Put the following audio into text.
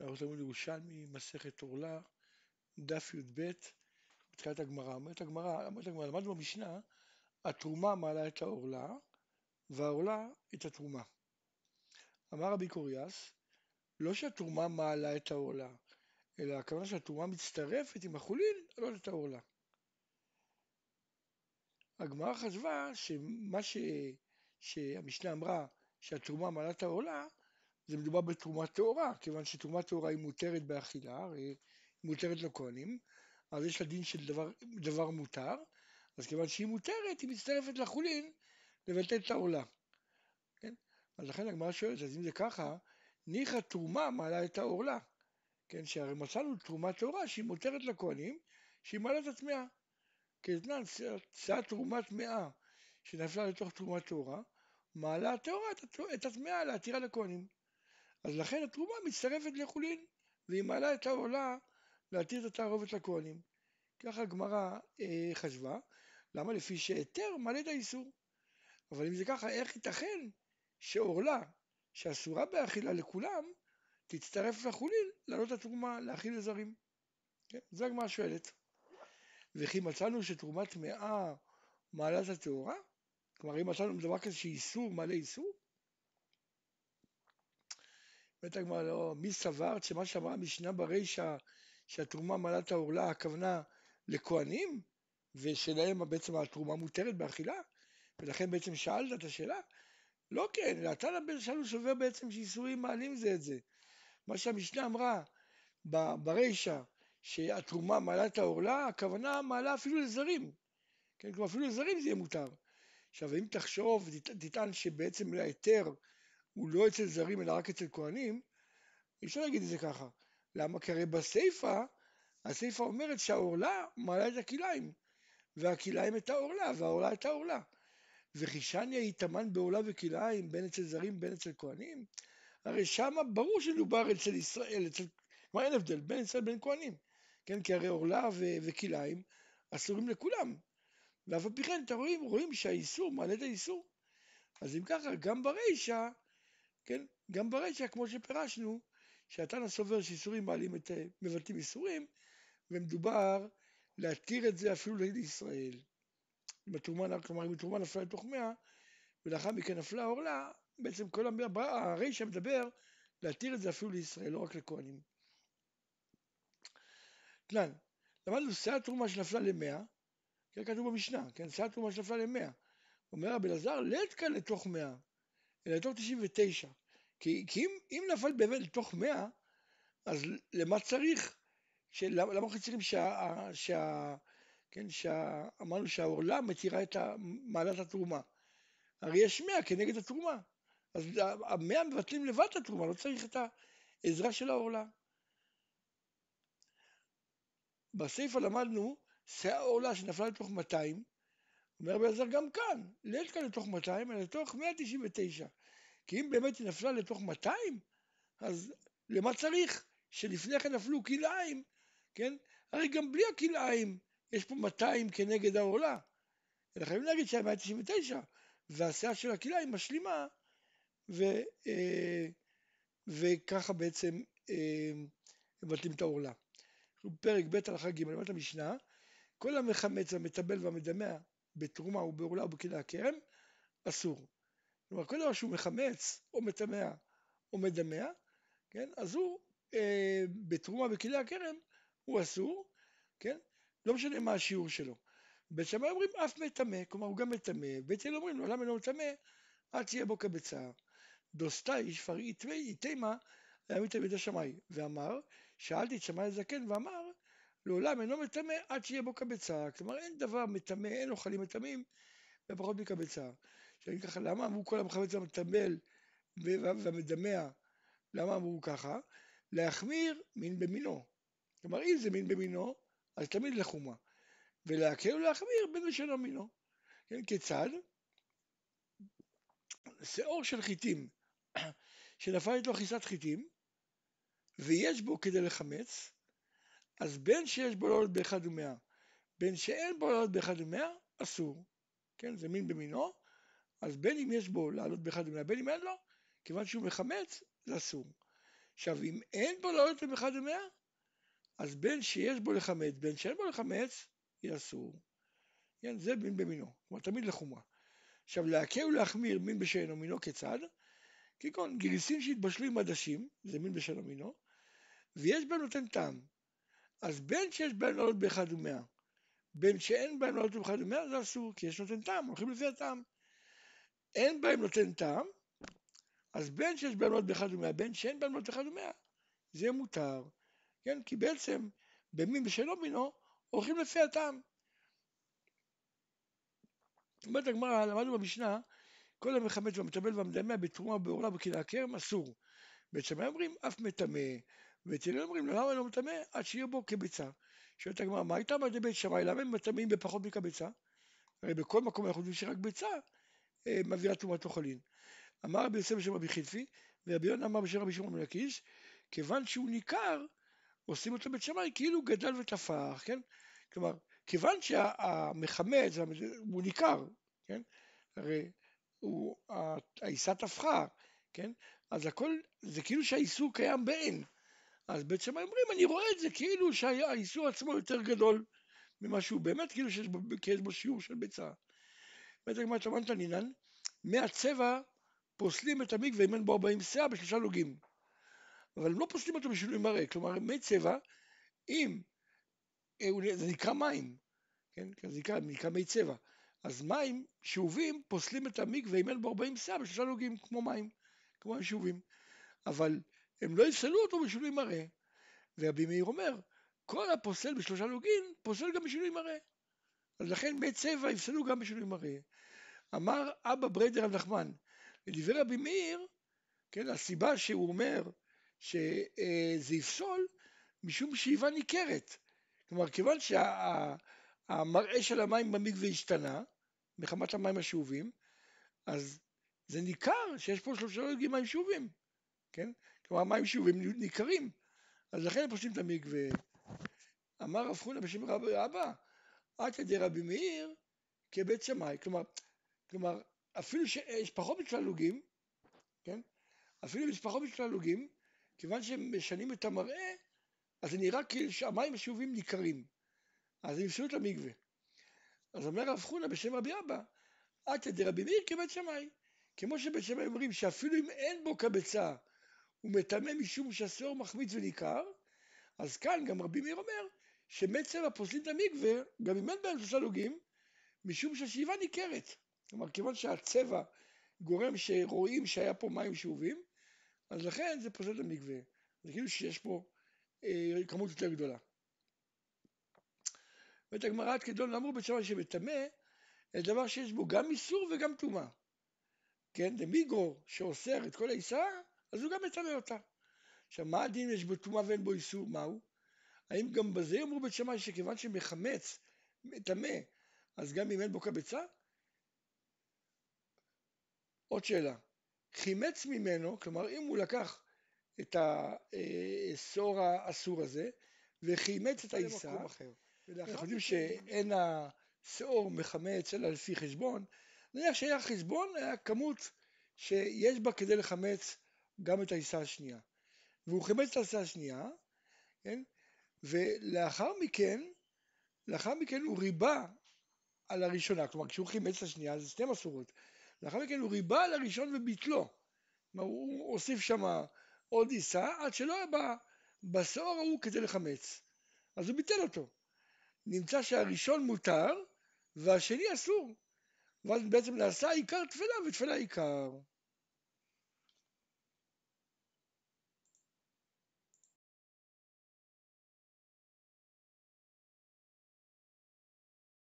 אנחנו תלמוד ירושלמי, מסכת עורלה, דף י"ב, בתחילת הגמרא. אומרת הגמרא, אומרת הגמרא, למדנו במשנה, התרומה מעלה את העורלה, והעורלה את התרומה. אמר רבי קוריאס, לא שהתרומה מעלה את העורלה, אלא הכוונה שהתרומה מצטרפת עם החולין לעלות את העורלה. הגמרא חשבה שמה ש... שהמשנה אמרה שהתרומה מעלה את העורלה, זה מדובר בתרומה טהורה, כיוון שתרומה טהורה היא מותרת באכילה, היא מותרת לכהנים, אז יש לה דין של דבר, דבר מותר, אז כיוון שהיא מותרת, היא מצטרפת לחולין לבטל את העורלה. כן? אז לכן הגמרא שואלת, אז אם זה ככה, ניחא תרומה מעלה את העורלה. כן, שהרי מצאנו תרומה טהורה שהיא מותרת לכהנים, שהיא מעלה את הטמאה. כאתנן, צעת תרומה טמאה שנפלה לתוך תרומה טהורה, מעלה הטהורה את הטמאה להתירה לכהנים. אז לכן התרומה מצטרפת לחולין, והיא מעלה את העולה להתיר את התערובת לכהנים. ככה הגמרא אה, חשבה, למה לפי שהיתר מעלה את האיסור. אבל אם זה ככה, איך ייתכן שעורלה, שאסורה באכילה לכולם, תצטרף לחולין לעלות התרומה להאכיל לזרים? כן, זה הגמרא שואלת. וכי מצאנו שתרומת טמאה מעלה את הטהורה? כלומר, אם מצאנו דבר כזה שאיסור מעלה איסור? אומרת הגמרא, לא, מי סברת שמה שאמרה המשנה ברישא שהתרומה מעלת העורלה הכוונה לכהנים ושלהם בעצם התרומה מותרת באכילה ולכן בעצם שאלת את השאלה? לא כן, אלא התנא בן שלום סובר בעצם שאיסורים מעלים זה את זה. מה שהמשנה אמרה ברישא שהתרומה מעלה את העורלה, הכוונה מעלה אפילו לזרים. כן, כלומר אפילו לזרים זה יהיה מותר. עכשיו אם תחשוב, תטען שבעצם להיתר הוא לא אצל זרים אלא רק אצל כהנים, אי אפשר להגיד את זה ככה. למה? כי הרי בסיפא, הסיפא אומרת שהעורלה מעלה את הכליים, והכליים את העורלה, והעורלה את העורלה. וחישניה יטמן בעורלה וכליים, בין אצל זרים בין אצל כהנים, הרי שמה ברור שמדובר אצל ישראל, אצל... כלומר אין הבדל בין ישראל לבין כהנים, כן? כי הרי עורלה וכליים אסורים לכולם. ואף על פי כן אתם רואים, רואים שהאיסור מעלה את האיסור. אז אם ככה, גם ברישא כן? גם ברישא, כמו שפירשנו, שהתנא סובר שאיסורים מעלים את, מבטאים איסורים, ומדובר להתיר את זה אפילו לישראל. אם התרומה, כלומר אם התרומה נפלה לתוך מאה, ולאחר מכן נפלה עורלה, בעצם כל הרישא מדבר להתיר את זה אפילו לישראל, לא רק לכהנים. תנן, למדנו שאה תרומה שנפלה למאה, כן כתוב במשנה, כן, שאה תרומה שנפלה למאה. אומר רבי אלעזר, כאן לתוך מאה, אלא לתוך 99. כי, כי אם, אם נפל באמת לתוך 100, אז למה צריך, למה אנחנו צריכים שה... שה כן, שה, אמרנו שהעורלה מתירה את מעלת התרומה. הרי יש 100 כנגד התרומה. אז המאה מבטלים לבד את התרומה, לא צריך את העזרה של העורלה. בסיפא למדנו, שהעורלה שנפלה לתוך 200, אומר רבי עזר גם כאן, לא כאן לתוך 200, אלא לתוך 199. כי אם באמת היא נפלה לתוך 200, אז למה צריך שלפני כן נפלו כלאיים, כן? הרי גם בלי הכלאיים יש פה 200 כנגד העורלה. אלא חייבים להגיד שהיה 199, והשיאה של הכלאיים משלימה, ו, אה, וככה בעצם אה, מבטלים את העורלה. פרק ב' הלכה ג' למדת המשנה, כל המחמץ והמטבל והמדמע בתרומה ובעורלה ובכלי הכרם, אסור. כלומר, כל דבר שהוא מחמץ או מטמע או מדמע, כן, אז הוא אה, בתרומה בכלי הכרם הוא אסור, כן, לא משנה מה השיעור שלו. בית שמאי אומרים אף מטמא, כלומר הוא גם מטמא, בית הלל אומרים לו למה לא מטמא עד שיהיה בו כבצער. דוסטאי שפרי איתמה היה מתלמיד השמאי, ואמר, שאלתי את שמאי הזקן ואמר, לעולם אינו מטמא עד שיהיה בו כבצער. כלומר אין דבר מטמא, אין אוכלים מטמאים, ופחות מכבצער. שאני ככה, למה אמרו כל המחמץ והמטמל והמדמע, למה אמרו ככה? להחמיר מין במינו. כלומר, אם זה מין במינו, אז תמיד לחומה. ולהקל ולהחמיר בין ראשון מינו. כן, כיצד? שיעור של חיטים שנפלת לו חיסת חיטים ויש בו כדי לחמץ, אז בין שיש בו לעלות באחד ומאה, בין שאין בו לעלות באחד ומאה, אסור. כן, זה מין במינו, אז בין אם יש בו לעלות באחד ומאה, בין אם אין לו, כיוון שהוא מחמץ, זה אסור. עכשיו, אם אין בו לעלות עם אחד למאה, אז בין שיש בו לחמץ, בין שאין בו לחמץ, יהיה אסור. כן, זה מין במינו, כלומר תמיד לחומרה. עכשיו, להקל ולהחמיר מין בשאינו מינו כיצד? כגון גיריסין שהתבשלו עם עדשים, זה מין בשאינו מינו, ויש בהם נותן טעם. אז בין שיש לעלות באחד ומאה, בין שאין לעלות באחד ומאה, זה אסור, כי יש נותן טעם, הולכים לפי הטעם. אין בהם נותן טעם, אז בין שיש לעלות באחד ומאה, בין שאין לעלות באחד ומאה, זה מותר. כן? כי בעצם במין בשאינו מינו הולכים לפי הטעם. אומרת הגמרא, למדנו במשנה, כל המחמץ והמטבל והמדמה בתרומה בעורלה ובקהילה הכרם אסור. בית שמאי אומרים אף מטמא, ואצל אומרים למה לא מטמא? עד שיהיה בו כביצה. שואלת הגמרא, מה הייתה מדי בית שמאי? למה הם מטמאים בפחות מכביצה? הרי בכל מקום אנחנו יודעים שרק ביצה אה, מעבירה תרומת אוכלין. אמר רבי יוסף בשם רבי חלפי, ורבי יונה אמר בשם רבי שמעון מלקיש, כיוון שהוא ניכר, עושים אותו בית שמאי כאילו גדל ותפח, כן? כלומר, כיוון שהמחמץ הוא ניכר, כן? הרי העיסה תפחה, כן? אז הכל, זה כאילו שהאיסור קיים באין. אז שמאי אומרים, אני רואה את זה כאילו שהאיסור עצמו יותר גדול ממה שהוא באמת, כאילו שיש בו, יש בו שיעור של ביצה. בית הגמרא תאמן תנינן, מהצבע פוסלים את המקווה אם אין בו 40 שאה בשלושה לוגים. אבל הם לא פוסלים אותו בשינוי מראה, כלומר מי צבע, אם אה, זה נקרא מים, כן? זה נקרא, נקרא מי צבע. אז מים, שאובים, פוסלים את המקווה אם אין בו 40 שאה בשלושה לוגים, כמו מים, כמו מים שאובים. אבל הם לא יפסלו אותו בשינוי מראה. ורבי מאיר אומר, כל הפוסל בשלושה לוגים, פוסל גם בשינוי מראה. אז לכן מי צבע יפסלו גם בשינוי מראה. אמר אבא בריידר רב נחמן, לדברי רבי מאיר, כן, הסיבה שהוא אומר שזה יפסול, משום שאיבה ניכרת. כלומר, כיוון שהמראה של המים במקווה השתנה, מחמת המים השאובים, אז זה ניכר שיש פה שלושה לוגים מים שאובים, כן? כלומר, מים שאובים ניכרים, אז לכן הם פושטים את המקווה. אמר רב חונה בשם רבי אבא, עד כדי רבי מאיר כבית שמאי. כלומר, כלומר, אפילו שיש פחות מצללוגים, כן? אפילו אם יש פחות מצללוגים, כיוון שהם משנים את המראה, אז זה נראה כאילו שהמים השאובים ניכרים. אז הם יפסלו את המקווה. אז אומר רב חונה בשם רבי אבא, עתא דרבי מאיר כבית שמאי. כמו שבית שמאי אומרים שאפילו אם אין בו קבצה, הוא מטמא משום שהשעור מחמיץ וניכר, אז כאן גם רבי מאיר אומר שמת צבע פוסלים את המקווה, גם אם אין בהם שלושה לוגים, משום שהשאיבה ניכרת. כלומר, כיוון שהצבע גורם שרואים שהיה פה מים שאובים, אז לכן זה פוסל את המקווה. זה כאילו שיש פה אה, כמות יותר גדולה. ואת הגמרא עד כדון אמרו בית שמאי שמטמא, זה דבר שיש בו גם איסור וגם טומאה. כן, דמיגרו שאוסר את כל העיסה, אז הוא גם מטמא אותה. עכשיו, מה הדין יש בו טומאה ואין בו איסור? מהו? האם גם בזה אמרו בית שמאי שכיוון שמחמץ, מטמא, אז גם אם אין בו קבצה? עוד שאלה, חימץ ממנו, כלומר אם הוא לקח את העשור האסור הזה וחימץ את העיסה, אנחנו יודעים שאין השעור מחמץ אלא לפי חשבון, נניח שהיה חשבון, היה כמות שיש בה כדי לחמץ גם את העיסה השנייה. והוא חימץ את העיסה השנייה, כן? ולאחר מכן, לאחר מכן הוא ריבה על הראשונה, כלומר כשהוא חימץ את השנייה זה שתי מסורות, לאחר מכן הוא ריבה על הראשון וביטלו, כלומר הוא הוסיף שם עוד עיסה עד שלא היה בא בשעור ההוא כדי לחמץ, אז הוא ביטל אותו. נמצא שהראשון מותר והשני אסור, ואז בעצם נעשה עיקר תפלה ותפלה עיקר.